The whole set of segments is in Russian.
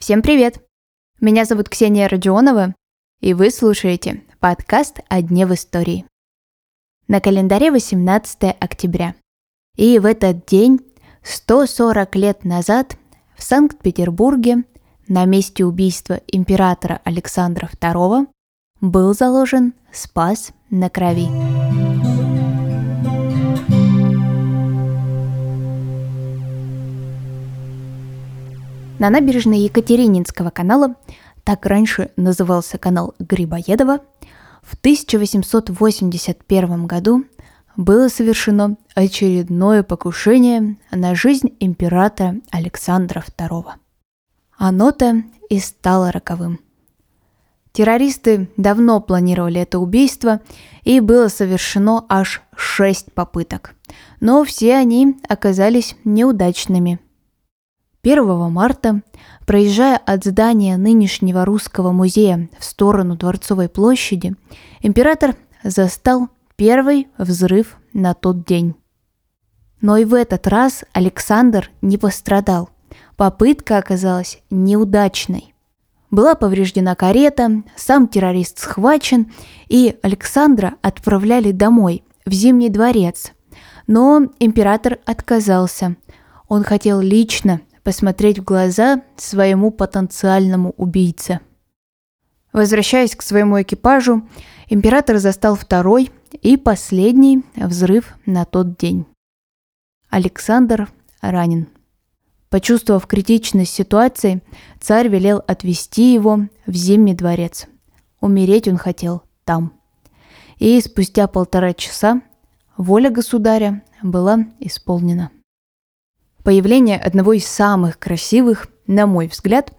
Всем привет! Меня зовут Ксения Родионова, и вы слушаете подкаст «О дне в истории». На календаре 18 октября. И в этот день, 140 лет назад, в Санкт-Петербурге на месте убийства императора Александра II был заложен Спас на Крови. На набережной Екатерининского канала, так раньше назывался канал Грибоедова, в 1881 году было совершено очередное покушение на жизнь императора Александра II. Оно-то и стало роковым. Террористы давно планировали это убийство, и было совершено аж шесть попыток. Но все они оказались неудачными – 1 марта, проезжая от здания нынешнего русского музея в сторону Дворцовой площади, император застал первый взрыв на тот день. Но и в этот раз Александр не пострадал. Попытка оказалась неудачной. Была повреждена карета, сам террорист схвачен, и Александра отправляли домой, в Зимний дворец. Но император отказался. Он хотел лично посмотреть в глаза своему потенциальному убийце. Возвращаясь к своему экипажу, император застал второй и последний взрыв на тот день. Александр ранен. Почувствовав критичность ситуации, царь велел отвезти его в Зимний дворец. Умереть он хотел там. И спустя полтора часа воля государя была исполнена. Появление одного из самых красивых, на мой взгляд,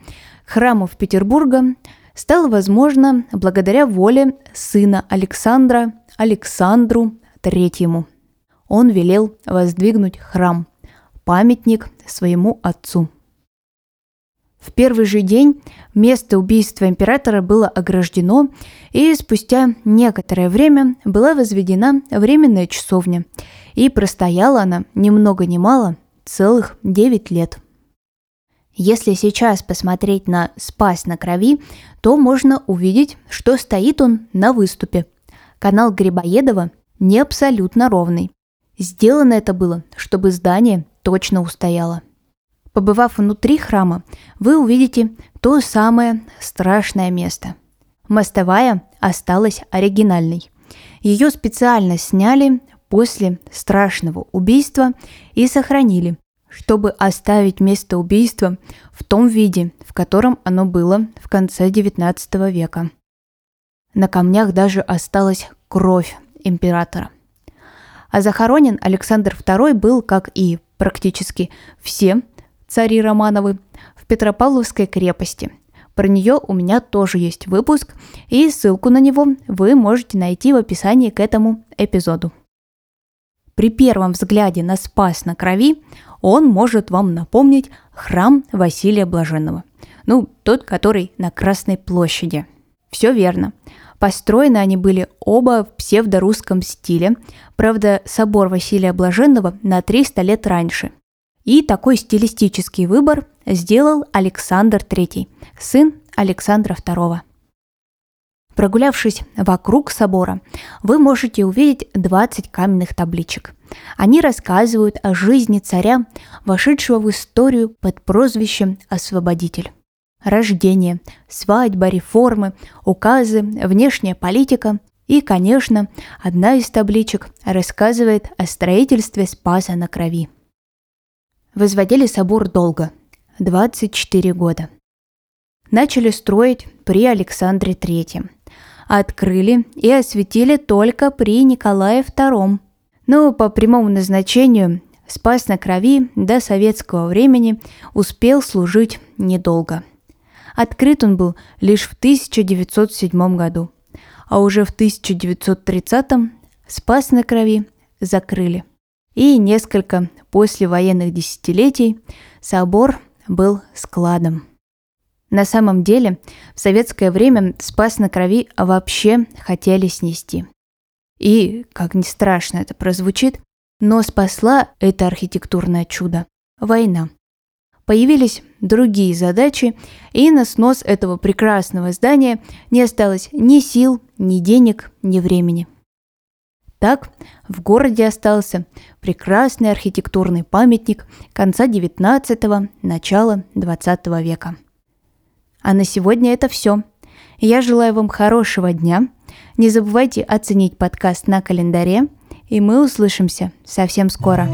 храмов Петербурга стало возможно благодаря воле сына Александра Александру III. Он велел воздвигнуть храм, памятник своему отцу. В первый же день место убийства императора было ограждено, и спустя некоторое время была возведена временная часовня, и простояла она ни много ни мало целых 9 лет. Если сейчас посмотреть на «Спас на крови», то можно увидеть, что стоит он на выступе. Канал Грибоедова не абсолютно ровный. Сделано это было, чтобы здание точно устояло. Побывав внутри храма, вы увидите то самое страшное место. Мостовая осталась оригинальной. Ее специально сняли после страшного убийства и сохранили, чтобы оставить место убийства в том виде, в котором оно было в конце XIX века. На камнях даже осталась кровь императора. А захоронен Александр II был, как и практически все цари Романовы, в Петропавловской крепости. Про нее у меня тоже есть выпуск, и ссылку на него вы можете найти в описании к этому эпизоду. При первом взгляде на Спас на крови он может вам напомнить храм Василия Блаженного. Ну, тот, который на Красной площади. Все верно. Построены они были оба в псевдорусском стиле, правда, собор Василия Блаженного на 300 лет раньше. И такой стилистический выбор сделал Александр III, сын Александра II. Прогулявшись вокруг собора, вы можете увидеть 20 каменных табличек. Они рассказывают о жизни царя, вошедшего в историю под прозвищем «Освободитель». Рождение, свадьба, реформы, указы, внешняя политика и, конечно, одна из табличек рассказывает о строительстве Спаса на Крови. Возводили собор долго – 24 года. Начали строить при Александре III – открыли и осветили только при Николае II. Но по прямому назначению спас на крови до советского времени успел служить недолго. Открыт он был лишь в 1907 году, а уже в 1930-м спас на крови закрыли. И несколько послевоенных десятилетий собор был складом. На самом деле, в советское время спас на крови вообще хотели снести. И, как ни страшно это прозвучит, но спасла это архитектурное чудо война. Появились другие задачи, и на снос этого прекрасного здания не осталось ни сил, ни денег, ни времени. Так в городе остался прекрасный архитектурный памятник конца XIX – начала XX века. А на сегодня это все. Я желаю вам хорошего дня. Не забывайте оценить подкаст на календаре, и мы услышимся совсем скоро.